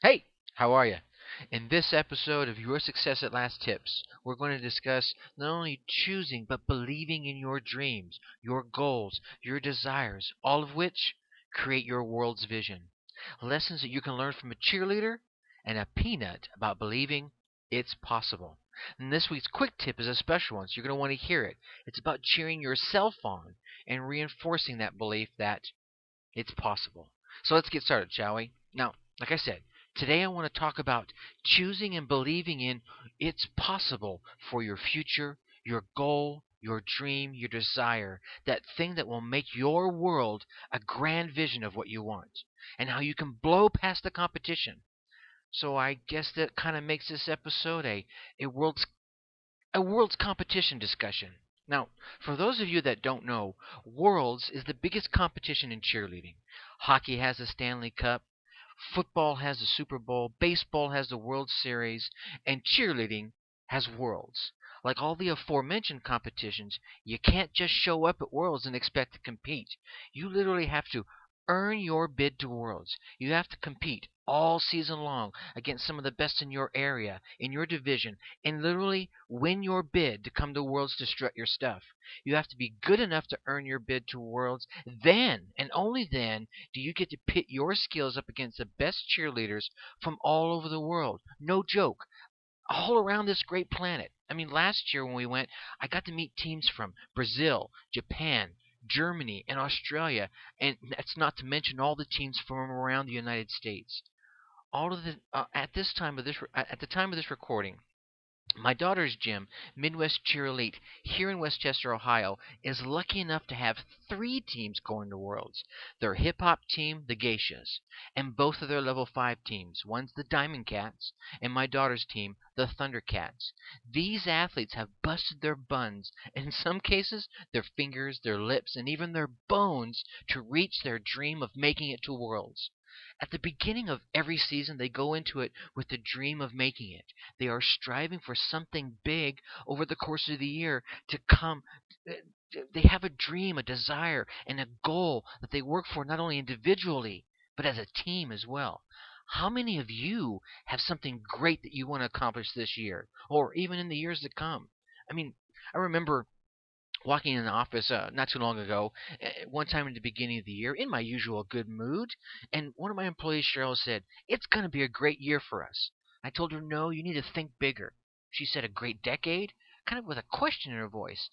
Hey, how are you? In this episode of Your Success at Last Tips, we're going to discuss not only choosing but believing in your dreams, your goals, your desires, all of which create your world's vision. Lessons that you can learn from a cheerleader and a peanut about believing it's possible. And this week's quick tip is a special one, so you're going to want to hear it. It's about cheering yourself on and reinforcing that belief that it's possible. So let's get started, shall we? Now, like I said, Today I want to talk about choosing and believing in it's possible for your future, your goal, your dream, your desire, that thing that will make your world a grand vision of what you want, and how you can blow past the competition. So I guess that kind of makes this episode a, a world's a world's competition discussion. Now, for those of you that don't know, Worlds is the biggest competition in cheerleading. Hockey has the Stanley Cup, Football has the Super Bowl, baseball has the World Series, and cheerleading has Worlds. Like all the aforementioned competitions, you can't just show up at Worlds and expect to compete. You literally have to earn your bid to Worlds. You have to compete all season long against some of the best in your area, in your division, and literally win your bid to come to Worlds to strut your stuff. You have to be good enough to earn your bid to Worlds. Then, and only then, do you get to pit your skills up against the best cheerleaders from all over the world. No joke. All around this great planet. I mean, last year when we went, I got to meet teams from Brazil, Japan, Germany, and Australia, and that's not to mention all the teams from around the United States. All of the uh, at this time of this re- at the time of this recording, my daughter's gym, Midwest Cheer Elite, here in West Chester, Ohio, is lucky enough to have three teams going to Worlds. Their hip hop team, the Geishas, and both of their level 5 teams. One's the Diamond Cats, and my daughter's team, the Thundercats. These athletes have busted their buns, and in some cases, their fingers, their lips, and even their bones to reach their dream of making it to Worlds. At the beginning of every season, they go into it with the dream of making it. They are striving for something big over the course of the year to come. They have a dream, a desire, and a goal that they work for not only individually, but as a team as well. How many of you have something great that you want to accomplish this year, or even in the years to come? I mean, I remember walking in the office uh, not too long ago, uh, one time in the beginning of the year, in my usual good mood, and one of my employees, Cheryl, said, It's going to be a great year for us. I told her, No, you need to think bigger. She said, A great decade? Kind of with a question in her voice.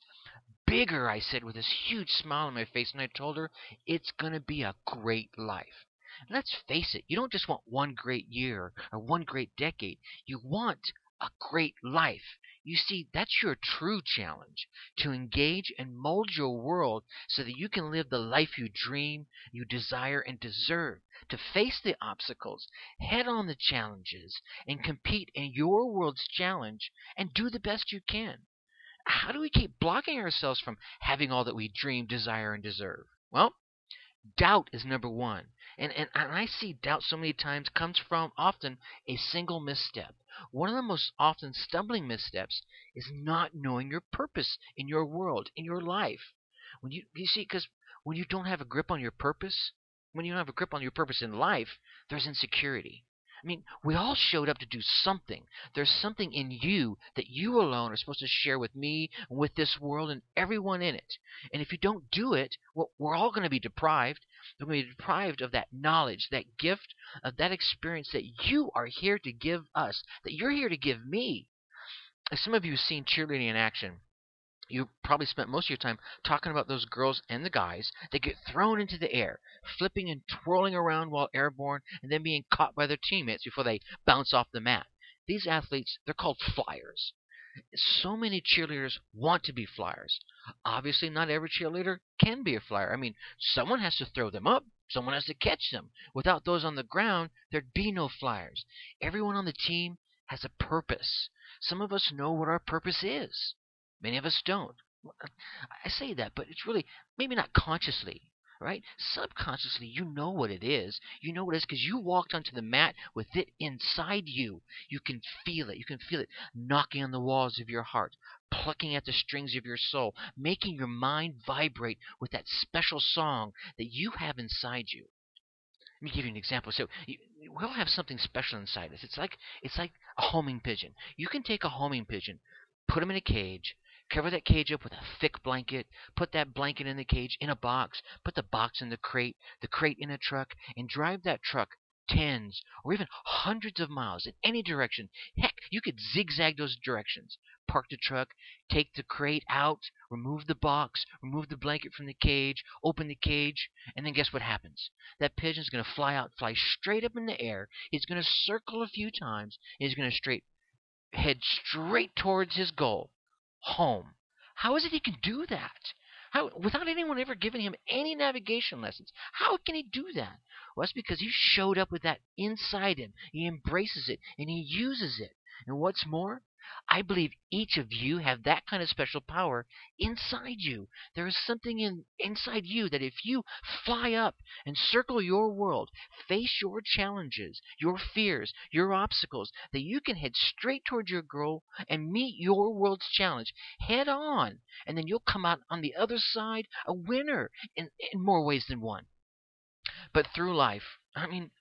Bigger, I said, with this huge smile on my face, and I told her, It's going to be a great life. Let's face it, you don't just want one great year or one great decade. You want a great life. You see, that's your true challenge to engage and mold your world so that you can live the life you dream, you desire, and deserve. To face the obstacles, head on the challenges, and compete in your world's challenge and do the best you can. How do we keep blocking ourselves from having all that we dream, desire, and deserve? Well, doubt is number one. And, and, and I see doubt so many times comes from often a single misstep. One of the most often stumbling missteps is not knowing your purpose in your world, in your life. When you you see, because when you don't have a grip on your purpose, when you don't have a grip on your purpose in life, there's insecurity. I mean, we all showed up to do something. There's something in you that you alone are supposed to share with me, with this world, and everyone in it. And if you don't do it, well, we're all going to be deprived. We're going to be deprived of that knowledge, that gift, of that experience that you are here to give us, that you're here to give me. As some of you have seen cheerleading in action, you probably spent most of your time talking about those girls and the guys that get thrown into the air, flipping and twirling around while airborne, and then being caught by their teammates before they bounce off the mat. These athletes, they're called flyers. So many cheerleaders want to be flyers. Obviously, not every cheerleader can be a flyer. I mean, someone has to throw them up, someone has to catch them. Without those on the ground, there'd be no flyers. Everyone on the team has a purpose. Some of us know what our purpose is. Many of us don't. Uh, I say that, but it's really maybe not consciously, right? Subconsciously, you know what it is. You know what it is because you walked onto the mat with it inside you. You can feel it. You can feel it knocking on the walls of your heart, plucking at the strings of your soul, making your mind vibrate with that special song that you have inside you. Let me give you an example. So, you, we all have something special inside us. It's like it's like a homing pigeon. You can take a homing pigeon, put him in a cage, cover that cage up with a thick blanket, put that blanket in the cage in a box, put the box in the crate, the crate in a truck, and drive that truck tens or even hundreds of miles in any direction. Heck, you could zigzag those directions. Park the truck, take the crate out, remove the box, remove the blanket from the cage, open the cage, and then guess what happens? That pigeon's going to fly out, fly straight up in the air. He's going to circle a few times. and he's going to straight head straight towards his goal, home. How is it he can do that? How, without anyone ever giving him any navigation lessons. How can he do that? Well, that's because he showed up with that inside him. He embraces it and he uses it. And what's more, I believe each of you have that kind of special power inside you. There is something in inside you that if you fly up and circle your world, face your challenges, your fears, your obstacles, that you can head straight towards your goal and meet your world's challenge head on, and then you'll come out on the other side a winner in, in more ways than one. But through life, I mean,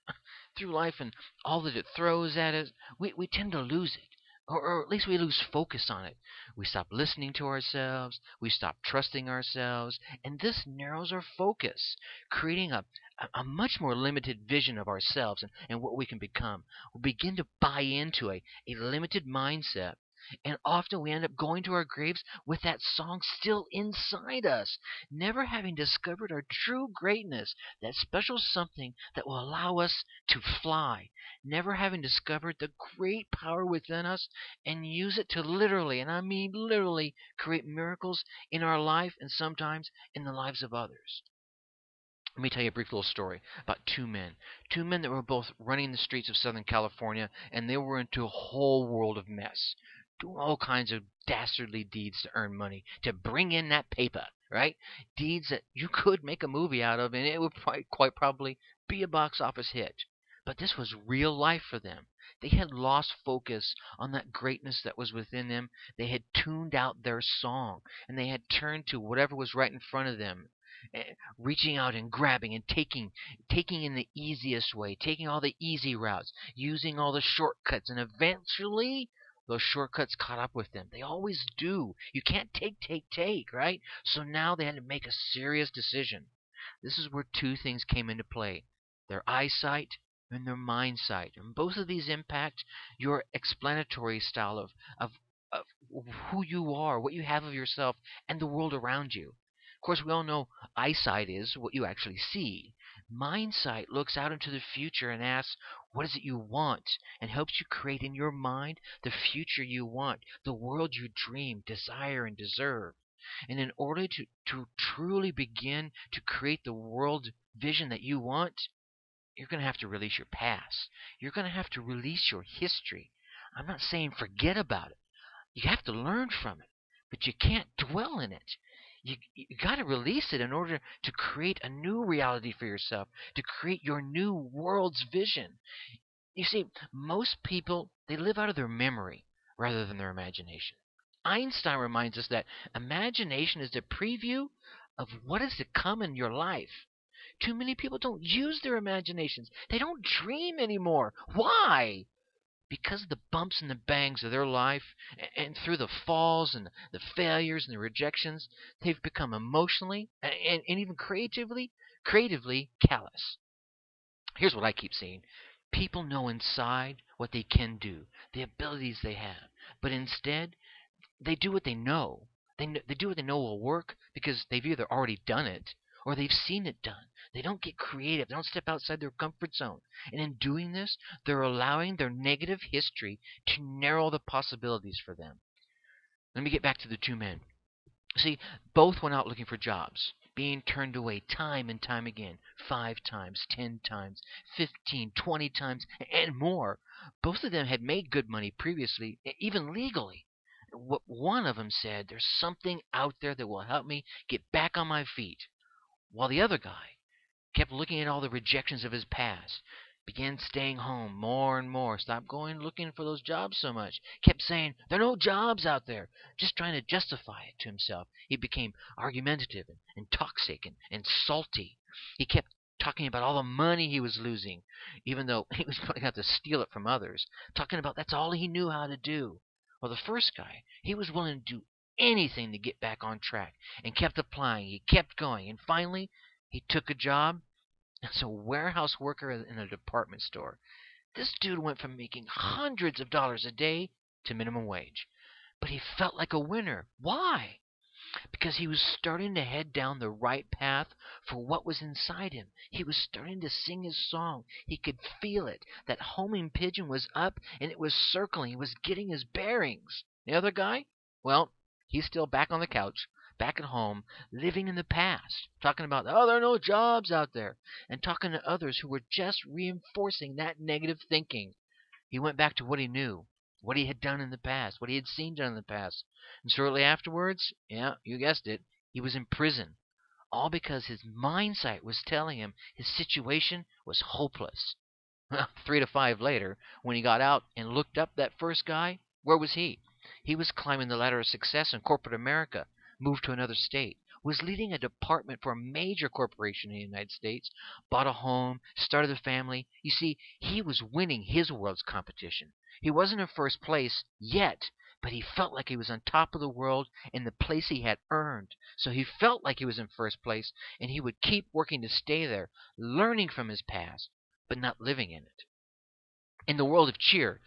through life and all that it throws at us, we, we tend to lose it or, or at least we lose focus on it. We stop listening to ourselves, we stop trusting ourselves, and this narrows our focus, creating a, a much more limited vision of ourselves and, and what we can become. We begin to buy into a, a limited mindset and often we end up going to our graves with that song still inside us, never having discovered our true greatness, that special something that will allow us to fly, never having discovered the great power within us and use it to literally, and I mean literally, create miracles in our life and sometimes in the lives of others. Let me tell you a brief little story about two men. Two men that were both running the streets of Southern California, and they were into a whole world of mess doing all kinds of dastardly deeds to earn money, to bring in that paper, right? Deeds that you could make a movie out of, and it would quite probably be a box office hit. But this was real life for them. They had lost focus on that greatness that was within them. They had tuned out their song, and they had turned to whatever was right in front of them eh, reaching out and grabbing and taking taking in the easiest way taking all the easy routes using all the shortcuts and eventually those shortcuts caught up with them. They always do. You can't take, take, take, right? So now they had to make a serious decision. This is where two things came into play their eyesight and their mind sight. And both of these impact your explanatory style of, of, of who you are, what you have of yourself, and the world around you. Of course, we all know eyesight is what you actually see. Mindsight looks out into the future and asks, what is it you want? And helps you create in your mind the future you want, the world you dream, desire, and deserve. And in order to, to truly begin to create the world vision that you want, you're going to have to release your past. You're going to have to release your history. I'm not saying forget about it. You have to learn from it, but you can't dwell in it you, you got to release it in order to create a new reality for yourself, to create your new world's vision. You see, most people, they live out of their memory rather than their imagination. Einstein reminds us that imagination is the preview of what is to come in your life. Too many people don't use their imaginations. They don't dream anymore. Why? Because of the bumps and the bangs of their life and through the falls and the failures and the rejections, they've become emotionally and, and even creatively, creatively callous. Here's what I keep seeing. People know inside what they can do, the abilities they have, but instead they do what they know. They, they do what they know will work because they've either already done it or they've seen it done. They don't get creative. They don't step outside their comfort zone. And in doing this, they're allowing their negative history to narrow the possibilities for them. Let me get back to the two men. See, both went out looking for jobs, being turned away time and time again five times, ten times, fifteen, twenty times, and more. Both of them had made good money previously, even legally. One of them said, There's something out there that will help me get back on my feet. While the other guy kept looking at all the rejections of his past, began staying home more and more, stopped going looking for those jobs so much, kept saying, There are no jobs out there, just trying to justify it to himself. He became argumentative and, and toxic and, and salty. He kept talking about all the money he was losing, even though he was going to have to steal it from others, talking about that's all he knew how to do. Well, the first guy, he was willing to do anything to get back on track and kept applying. He kept going. And finally, he took a job as a warehouse worker in a department store. This dude went from making hundreds of dollars a day to minimum wage. But he felt like a winner. Why? Because he was starting to head down the right path for what was inside him. He was starting to sing his song. He could feel it. That homing pigeon was up and it was circling. He was getting his bearings. The other guy? Well, he's still back on the couch, back at home, living in the past, talking about, oh, there are no jobs out there, and talking to others who were just reinforcing that negative thinking. He went back to what he knew, what he had done in the past, what he had seen done in the past. And shortly afterwards, yeah, you guessed it, he was in prison. All because his mindset was telling him his situation was hopeless. Three to five later, when he got out and looked up that first guy, where was he? He was climbing the ladder of success in corporate America, moved to another state, was leading a department for a major corporation in the United States, bought a home, started a family. You see, he was winning his world's competition. He wasn't in first place yet, but he felt like he was on top of the world in the place he had earned. So he felt like he was in first place, and he would keep working to stay there, learning from his past, but not living in it. In the world of cheer,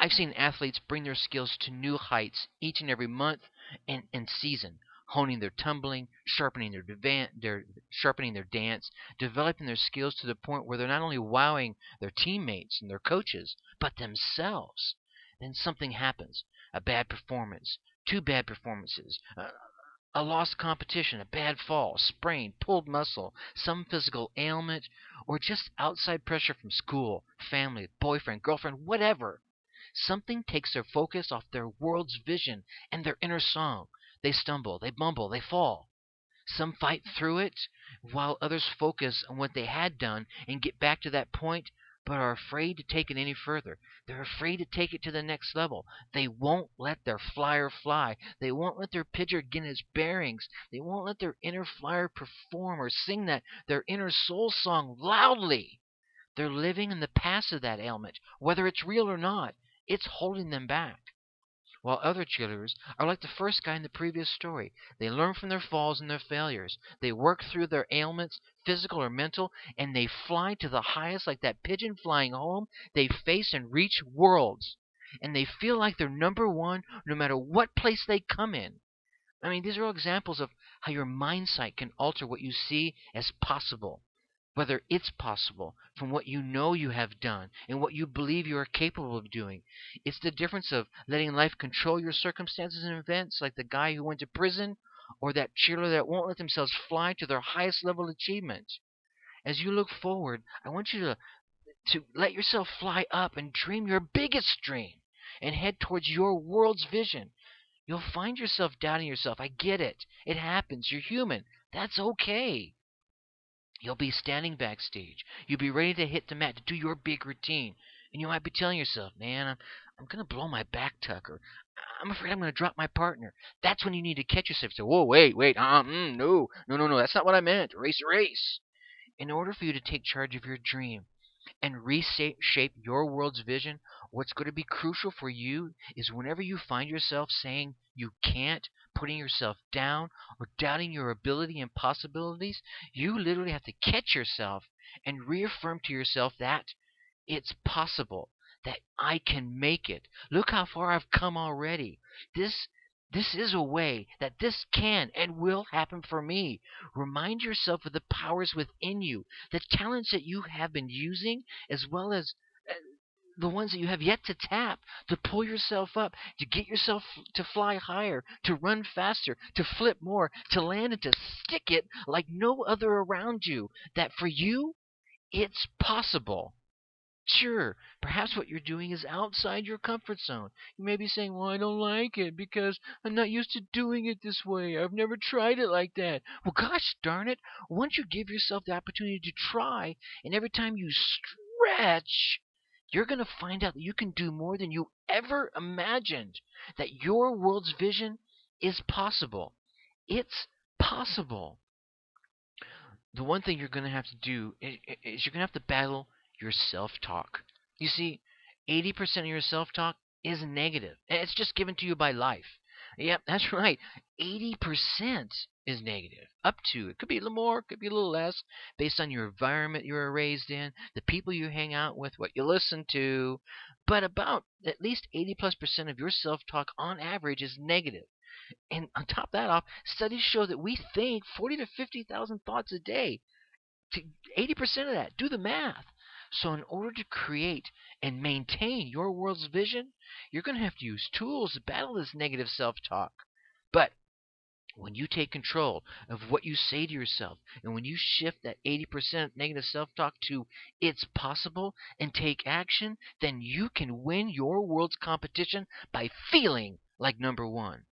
I've seen athletes bring their skills to new heights each and every month and, and season, honing their tumbling, sharpening their, their sharpening their dance, developing their skills to the point where they're not only wowing their teammates and their coaches, but themselves. Then something happens: a bad performance, two bad performances, uh, a lost competition, a bad fall, sprain, pulled muscle, some physical ailment, or just outside pressure from school, family, boyfriend, girlfriend, whatever. Something takes their focus off their world's vision and their inner song. They stumble, they mumble, they fall. Some fight through it, while others focus on what they had done and get back to that point, but are afraid to take it any further. They're afraid to take it to the next level. They won't let their flyer fly. They won't let their pigeon get its bearings. They won't let their inner flyer perform or sing that their inner soul song loudly. They're living in the past of that ailment, whether it's real or not. It's holding them back. While other cheerleaders are like the first guy in the previous story. They learn from their falls and their failures. They work through their ailments, physical or mental, and they fly to the highest like that pigeon flying home. They face and reach worlds. And they feel like they're number one no matter what place they come in. I mean, these are all examples of how your mindset can alter what you see as possible whether it's possible from what you know you have done and what you believe you are capable of doing. It's the difference of letting life control your circumstances and events, like the guy who went to prison, or that cheerleader that won't let themselves fly to their highest level of achievement. As you look forward, I want you to to let yourself fly up and dream your biggest dream and head towards your world's vision. You'll find yourself doubting yourself. I get it. It happens. You're human. That's okay. You'll be standing backstage. You'll be ready to hit the mat to do your big routine. And you might be telling yourself, man, I'm, I'm going to blow my back tucker. I'm afraid I'm going to drop my partner. That's when you need to catch yourself. Say, whoa, wait, wait, uh, mm, no, no, no, no, that's not what I meant. Race, race. In order for you to take charge of your dream and reshape your world's vision, what's going to be crucial for you is whenever you find yourself saying you can't, putting yourself down, or doubting your ability and possibilities, you literally have to catch yourself and reaffirm to yourself that it's possible, that I can make it. Look how far I've come already. This this is a way that this can and will happen for me. Remind yourself of the powers within you, the talents that you have been using, as well as the ones that you have yet to tap, to pull yourself up, to get yourself to fly higher, to run faster, to flip more, to land and to stick it like no other around you. That for you, it's possible. Sure, perhaps what you're doing is outside your comfort zone. You may be saying, Well, I don't like it because I'm not used to doing it this way. I've never tried it like that. Well, gosh darn it, once you give yourself the opportunity to try, and every time you stretch, you're going to find out that you can do more than you ever imagined. That your world's vision is possible. It's possible. the one thing you're going to have to do is, is you're going to have to battle your self talk. You see, 80% of your self talk is negative, and it's just given to you by life. Yep, that's right. 80% is negative. Up to. It could be a little more, it could be a little less, based on your environment you were raised in, the people you hang out with, what you listen to. But about at least 80 plus percent of your self talk on average is negative. And on top of that off, studies show that we think 40 to 50,000 thoughts a day. 80% of that, do the math. So, in order to create and maintain your world's vision, you're going to have to use tools to battle this negative self talk. But when you take control of what you say to yourself, and when you shift that 80% negative self talk to it's possible and take action, then you can win your world's competition by feeling like number one.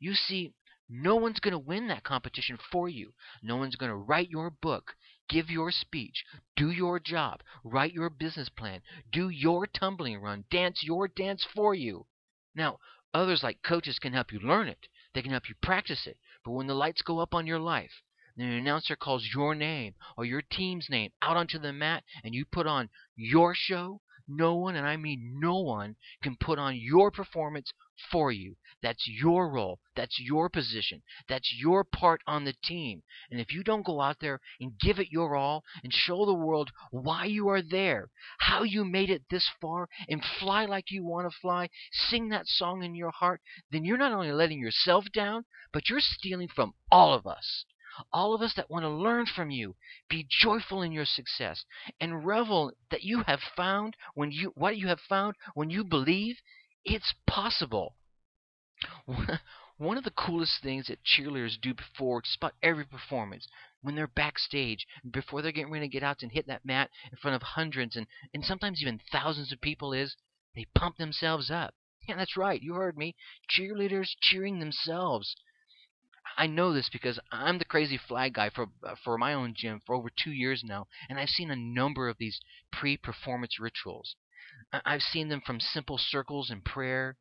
You see, no one's going to win that competition for you. No one's going to write your book, give your speech, do your job, write your business plan, do your tumbling run, dance your dance for you. Now, others like coaches can help you learn it. They can help you practice it. But when the lights go up on your life, and the announcer calls your name or your team's name out onto the mat and you put on your show, no one, and I mean no one, can put on your performance for you. That's your role. That's your position. That's your part on the team. And if you don't go out there and give it your all and show the world why you are there, how you made it this far, and fly like you want to fly, sing that song in your heart, then you're not only letting yourself down, but you're stealing from all of us all of us that want to learn from you. Be joyful in your success and revel that you have found when you what you have found when you believe it's possible. One of the coolest things that cheerleaders do before about every performance, when they're backstage, before they're getting ready to get out and hit that mat in front of hundreds and, and sometimes even thousands of people, is they pump themselves up. Yeah, that's right. You heard me. Cheerleaders cheering themselves. I know this because I'm the crazy flag guy for uh, for my own gym for over two years now, and I've seen a number of these pre-performance rituals. I've seen them from simple circles and prayer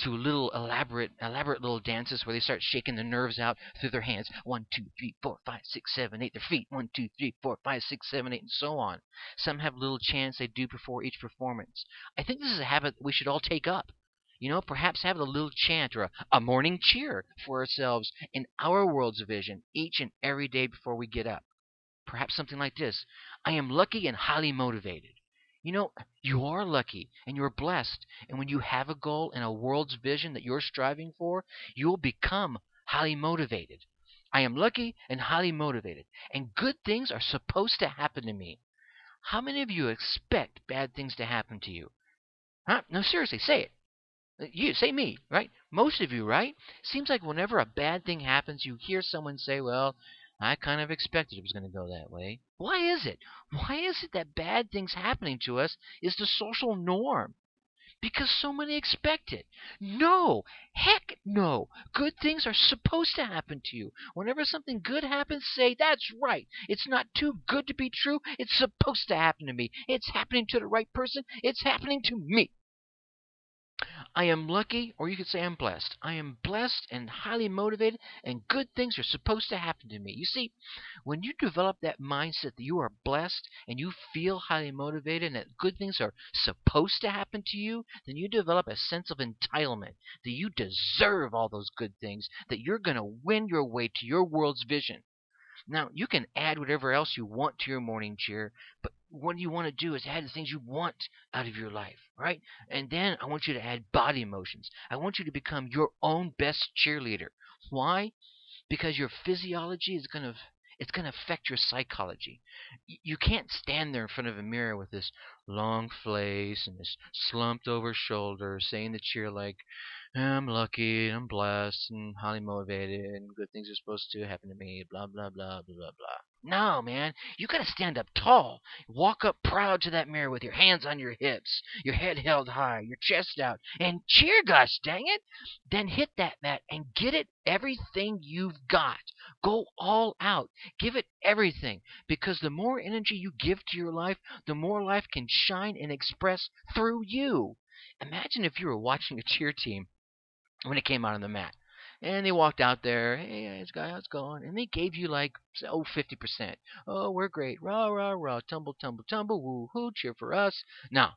to little elaborate elaborate little dances where they start shaking the nerves out through their hands. One, two, three, four, five, six, seven, eight. Their feet. One, two, three, four, five, six, seven, eight, and so on. Some have little chants they do before each performance. I think this is a habit we should all take up. You know, perhaps have a little chant or a, a morning cheer for ourselves in our world's vision each and every day before we get up. Perhaps something like this I am lucky and highly motivated. You know, you are lucky and you're blessed. And when you have a goal and a world's vision that you're striving for, you will become highly motivated. I am lucky and highly motivated, and good things are supposed to happen to me. How many of you expect bad things to happen to you? Huh? No, seriously, say it. You say me, right? Most of you, right? Seems like whenever a bad thing happens, you hear someone say, "Well, I kind of expected it was going to go that way." Why is it? Why is it that bad things happening to us is the social norm? Because so many expect it. No, heck no. Good things are supposed to happen to you. Whenever something good happens, say, That's right. It's not too good to be true. It's supposed to happen to me. It's happening to the right person. It's happening to me. I am lucky, or you could say I'm blessed. I am blessed and highly motivated, and good things are supposed to happen to me. You see, when you develop that mindset that you are blessed and you feel highly motivated and that good things are supposed to happen to you, then you develop a sense of entitlement that you deserve all those good things, that you're going to win your way to your world's vision. Now, you can add whatever else you want to your morning cheer, but what you want to do is add the things you want out of your life, right? And then I want you to add body emotions. I want you to become your own best cheerleader. Why? Because your physiology is going to it's going to affect your psychology. You can't stand there in front of a mirror with this long face and this slumped over shoulder saying that you're like I'm lucky, I'm blessed, and highly motivated, and good things are supposed to happen to me, blah, blah, blah, blah, blah, blah. No, man, you gotta stand up tall. Walk up proud to that mirror with your hands on your hips, your head held high, your chest out, and cheer, gosh dang it! Then hit that mat and get it everything you've got. Go all out. Give it everything. Because the more energy you give to your life, the more life can shine and express through you. Imagine if you were watching a cheer team when it came out on the mat. And they walked out there, hey, this guy, how's it going? And they gave you like, oh, 50%. Oh, we're great. Rah, rah, rah. Tumble, tumble, tumble. Woo hoo. Cheer for us. No,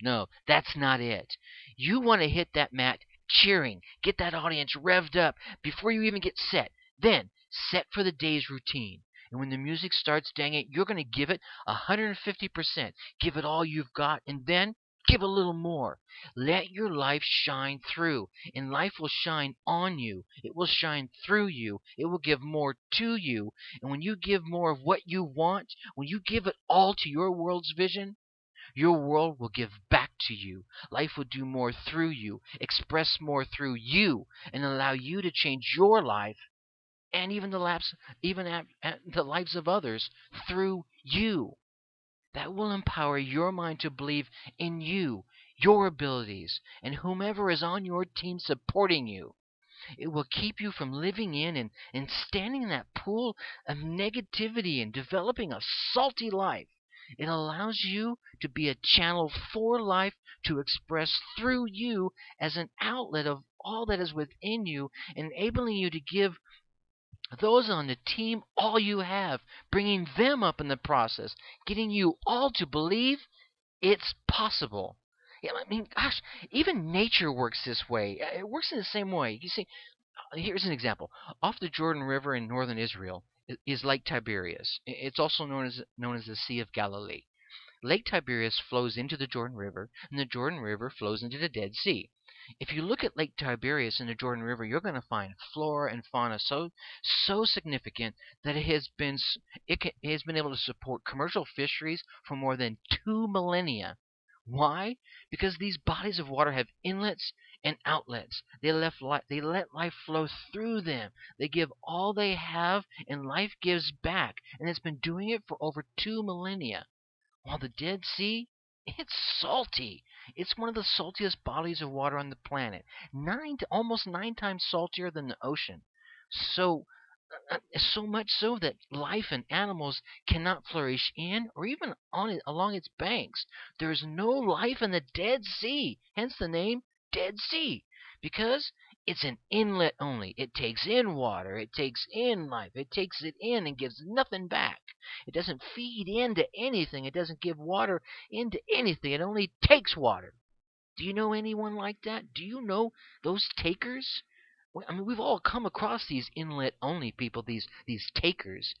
no, that's not it. You want to hit that mat cheering. Get that audience revved up before you even get set. Then set for the day's routine. And when the music starts, dang it, you're going to give it 150%. Give it all you've got, and then give a little more. Let your life shine through, and life will shine on you. It will shine through you. It will give more to you. And when you give more of what you want, when you give it all to your world's vision, your world will give back to you. Life will do more through you, express more through you, and allow you to change your life and even the lives, even at, at the lives of others through you. That will empower your mind to believe in you, your abilities, and whomever is on your team supporting you. It will keep you from living in and, and standing in that pool of negativity and developing a salty life. It allows you to be a channel for life to express through you as an outlet of all that is within you, enabling you to give those on the team all you have, bringing them up in the process, getting you all to believe it's possible. Yeah, I mean, gosh, even nature works this way. Uh, it works in the same way. You see, uh, here's an example. Off the Jordan River in northern Israel is Lake Tiberias. It's also known as known as the Sea of Galilee. Lake Tiberias flows into the Jordan River, and the Jordan River flows into the Dead Sea. If you look at Lake Tiberias and the Jordan River, you're going to find flora and fauna so so significant that it has been it, can, it has been able to support commercial fisheries for more than two millennia. Why? Because these bodies of water have inlets and outlets. They left they let life flow through them. They give all they have, and life gives back. And it's been doing it for over two millennia. While the Dead Sea it's salty. It's one of the saltiest bodies of water on the planet. Nine, to, almost nine times saltier than the ocean. So, uh, uh, so much so that life and animals cannot flourish in or even on it along its banks. There is no life in the Dead Sea. Hence the name Dead Sea, because it's an inlet only. It takes in water. It takes in life. It takes it in and gives nothing back. It doesn't feed into anything. It doesn't give water into anything. It only takes water. Do you know anyone like that? Do you know those takers? I mean, we've all come across these inlet only people, these these takers.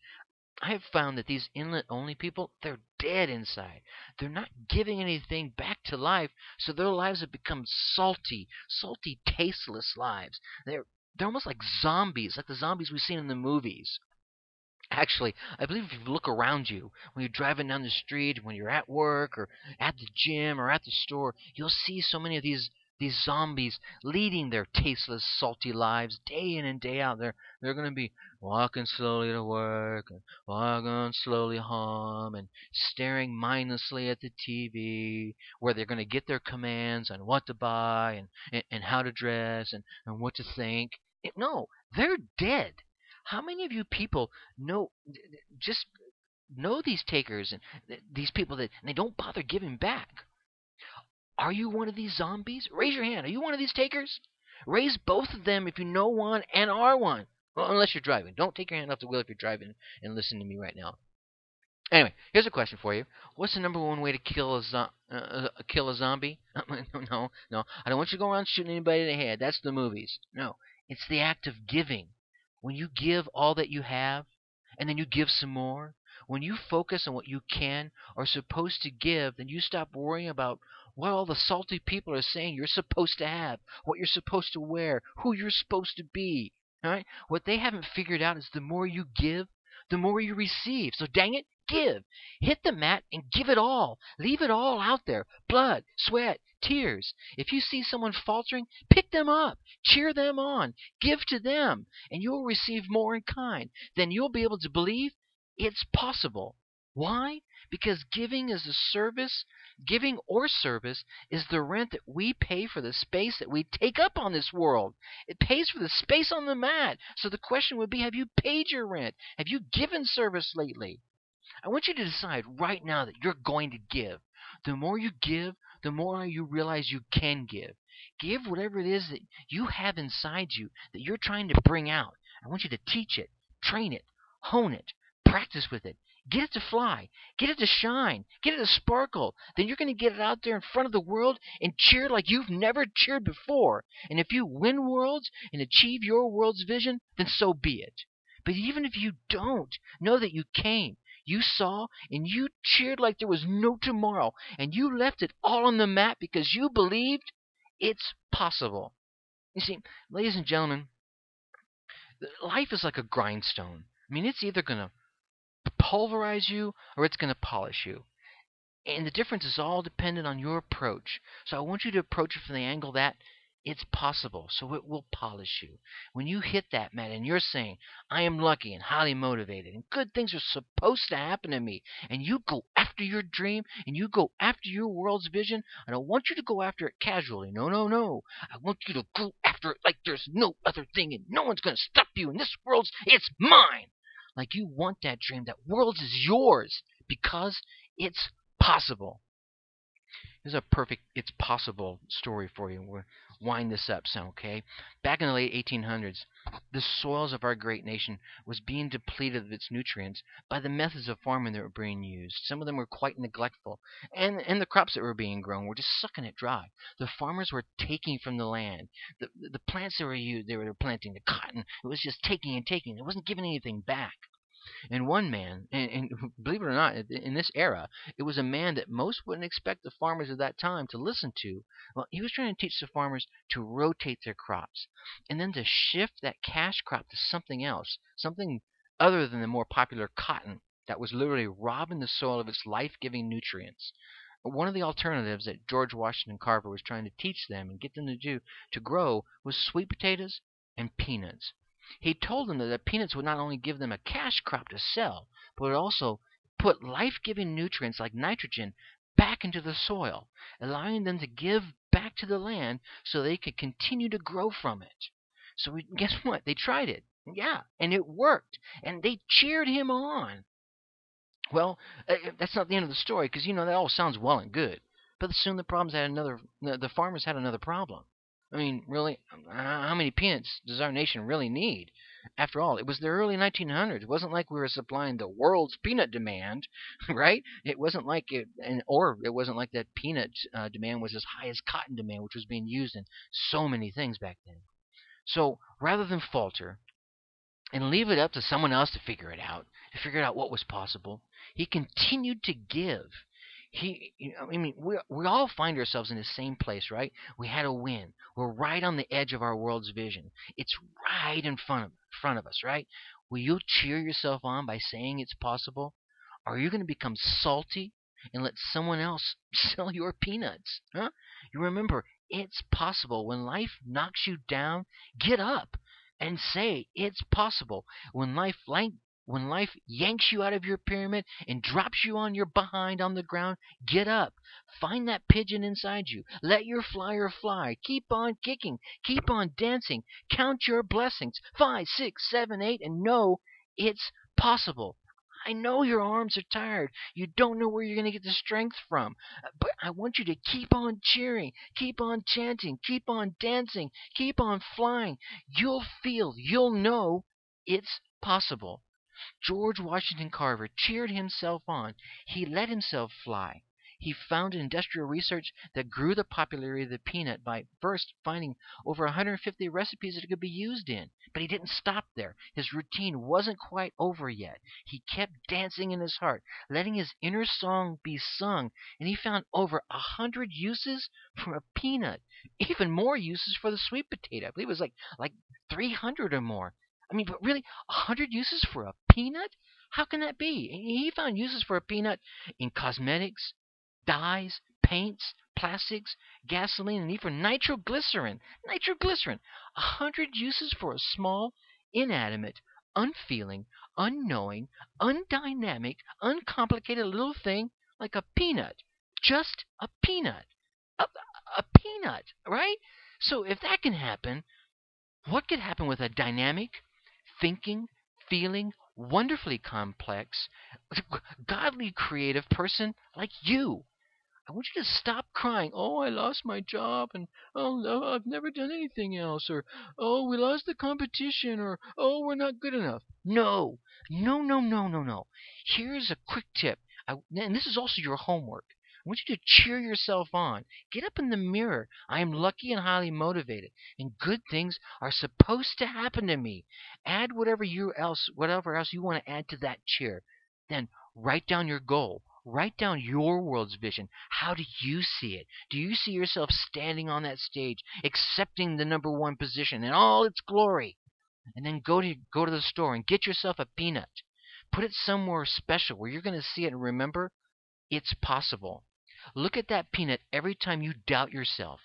I have found that these inlet only people, they're dead inside. They're not giving anything back to life, so their lives have become salty, salty, tasteless lives. They're they're almost like zombies, like the zombies we've seen in the movies. Actually, I believe if you look around you, when you're driving down the street, when you're at work or at the gym or at the store, you'll see so many of these these zombies leading their tasteless, salty lives day in and day out. They're they're going to be walking slowly to work and walking slowly home and staring mindlessly at the TV, where they're going to get their commands on what to buy and and, and how to dress and, and what to think. No, they're dead. How many of you people know just know these takers and these people that they don't bother giving back? Are you one of these zombies? Raise your hand. Are you one of these takers? Raise both of them if you know one and are one. Well, unless you're driving. Don't take your hand off the wheel if you're driving and listen to me right now. Anyway, here's a question for you. What's the number one way to kill a, zo- uh, uh, kill a zombie? no, no. I don't want you to go around shooting anybody in the head. That's the movies. No. It's the act of giving. When you give all that you have, and then you give some more, when you focus on what you can or supposed to give, then you stop worrying about what all the salty people are saying you're supposed to have, what you're supposed to wear, who you're supposed to be. All right? What they haven't figured out is the more you give, the more you receive. So dang it, give. Hit the mat and give it all. Leave it all out there. Blood, sweat, tears. If you see someone faltering, pick them up. Cheer them on. Give to them, and you'll receive more in kind. Then you'll be able to believe it's possible. Why? Because giving is a service, giving or service is the rent that we pay for the space that we take up on this world. It pays for the space on the mat. So the question would be have you paid your rent? Have you given service lately? I want you to decide right now that you're going to give. The more you give, the more you realize you can give. Give whatever it is that you have inside you that you're trying to bring out. I want you to teach it, train it, hone it, practice with it. Get it to fly. Get it to shine. Get it to sparkle. Then you're going to get it out there in front of the world and cheer like you've never cheered before. And if you win worlds and achieve your world's vision, then so be it. But even if you don't, know that you came. You saw and you cheered like there was no tomorrow. And you left it all on the map because you believed it's possible. You see, ladies and gentlemen, life is like a grindstone. I mean, it's either going to pulverize you or it's going to polish you. And the difference is all dependent on your approach. So I want you to approach it from the angle that it's possible, so it will polish you. When you hit that, mat, and you're saying, I am lucky and highly motivated, and good things are supposed to happen to me, and you go after your dream, and you go after your world's vision, I don't want you to go after it casually. No, no, no. I want you to go after it like there's no other thing, and no one's going to stop you, and this world's, it's mine. Like you want that dream, that world is yours, because it's possible. Here's a perfect it's possible story for you. We'll wind this up some, okay? Back in the late 1800s, the soils of our great nation was being depleted of its nutrients by the methods of farming that were being used. Some of them were quite neglectful, and, and the crops that were being grown were just sucking it dry. The farmers were taking from the land. The, the plants that were used, they were planting, the cotton, it was just taking and taking. It wasn't giving anything back. And one man, and, and, believe it or not, in this era, it was a man that most wouldn't expect the farmers of that time to listen to. Well, he was trying to teach the farmers to rotate their crops and then to shift that cash crop to something else, something other than the more popular cotton that was literally robbing the soil of its life giving nutrients. One of the alternatives that George Washington Carver was trying to teach them and get them to do to grow was sweet potatoes and peanuts. He told them that the peanuts would not only give them a cash crop to sell, but would also put life giving nutrients like nitrogen back into the soil, allowing them to give back to the land so they could continue to grow from it. So we, guess what? They tried it. Yeah, and it worked. And they cheered him on. Well, uh, that's not the end of the story because you know that all sounds well and good. But soon the problems had another. The farmers had another problem. I mean, really, how many peanuts does our nation really need? After all, it was the early 1900s. It wasn't like we were supplying the world's peanut demand, right? It wasn't like it, and or it wasn't like that peanut uh, demand was as high as cotton demand, which was being used in so many things back then. So rather than falter and leave it up to someone else to figure it out, to figure out what was possible, he continued to give he, I mean, we we all find ourselves in the same place, right? We had a win. We're right on the edge of our world's vision. It's right in front of front of us, right? Will you cheer yourself on by saying it's possible? Are you going to become salty and let someone else sell your peanuts? Huh? You remember, it's possible. When life knocks you down, get up and say it's possible. When life when life yanks you out of your pyramid and drops you on your behind on the ground, get up. Find that pigeon inside you. Let your flyer fly. Keep on kicking. Keep on dancing. Count your blessings. Five, six, seven, eight, and know it's possible. I know your arms are tired. You don't know where you're going to get the strength from. But I want you to keep on cheering, keep on chanting, keep on dancing, keep on flying. You'll feel, you'll know it's possible. George Washington Carver cheered himself on. He let himself fly. He founded industrial research that grew the popularity of the peanut by first finding over 150 recipes that it could be used in. But he didn't stop there. His routine wasn't quite over yet. He kept dancing in his heart, letting his inner song be sung, and he found over a hundred uses for a peanut, even more uses for the sweet potato. I believe it was like like 300 or more. I mean, but really, a hundred uses for a peanut? How can that be? He found uses for a peanut in cosmetics, dyes, paints, plastics, gasoline, and even nitroglycerin. Nitroglycerin! A hundred uses for a small, inanimate, unfeeling, unknowing, undynamic, uncomplicated little thing like a peanut. Just a peanut. A, a peanut, right? So if that can happen, what could happen with a dynamic, thinking, feeling, wonderfully complex, godly creative person like you. I want you to stop crying. Oh, I lost my job, and oh, no, I've never done anything else, or oh, we lost the competition, or oh, we're not good enough. No, no, no, no, no, no. Here's a quick tip, I, and this is also your homework. Want you to cheer yourself on. Get up in the mirror. I am lucky and highly motivated, and good things are supposed to happen to me. Add whatever you else, whatever else you want to add to that cheer. Then write down your goal. Write down your world's vision. How do you see it? Do you see yourself standing on that stage, accepting the number one position in all its glory? And then go to go to the store and get yourself a peanut. Put it somewhere special where you're going to see it and remember it's possible. Look at that peanut every time you doubt yourself.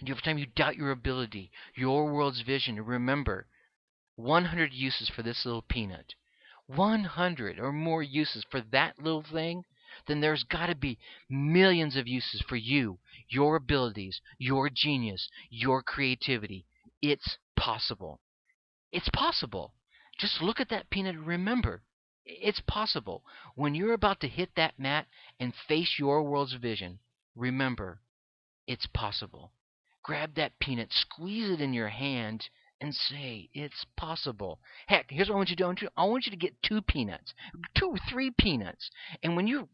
Every time you doubt your ability, your world's vision, remember 100 uses for this little peanut. 100 or more uses for that little thing, then there's got to be millions of uses for you, your abilities, your genius, your creativity. It's possible. It's possible. Just look at that peanut and remember it's possible. When you're about to hit that mat and face your world's vision, remember it's possible. Grab that peanut, squeeze it in your hand, and say it's possible. Heck, here's what I want you to do. I want you to get two peanuts, two or three peanuts, and when you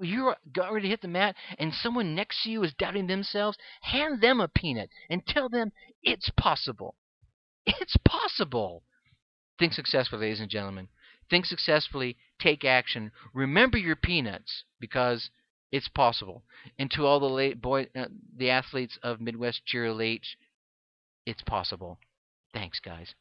you're ready to hit the mat and someone next to you is doubting themselves, hand them a peanut and tell them it's possible. It's possible. Think successfully, ladies and gentlemen. Think successfully. Take action. Remember your peanuts because it's possible. And to all the late boy, uh, the athletes of Midwest Cheer Elite, it's possible. Thanks, guys.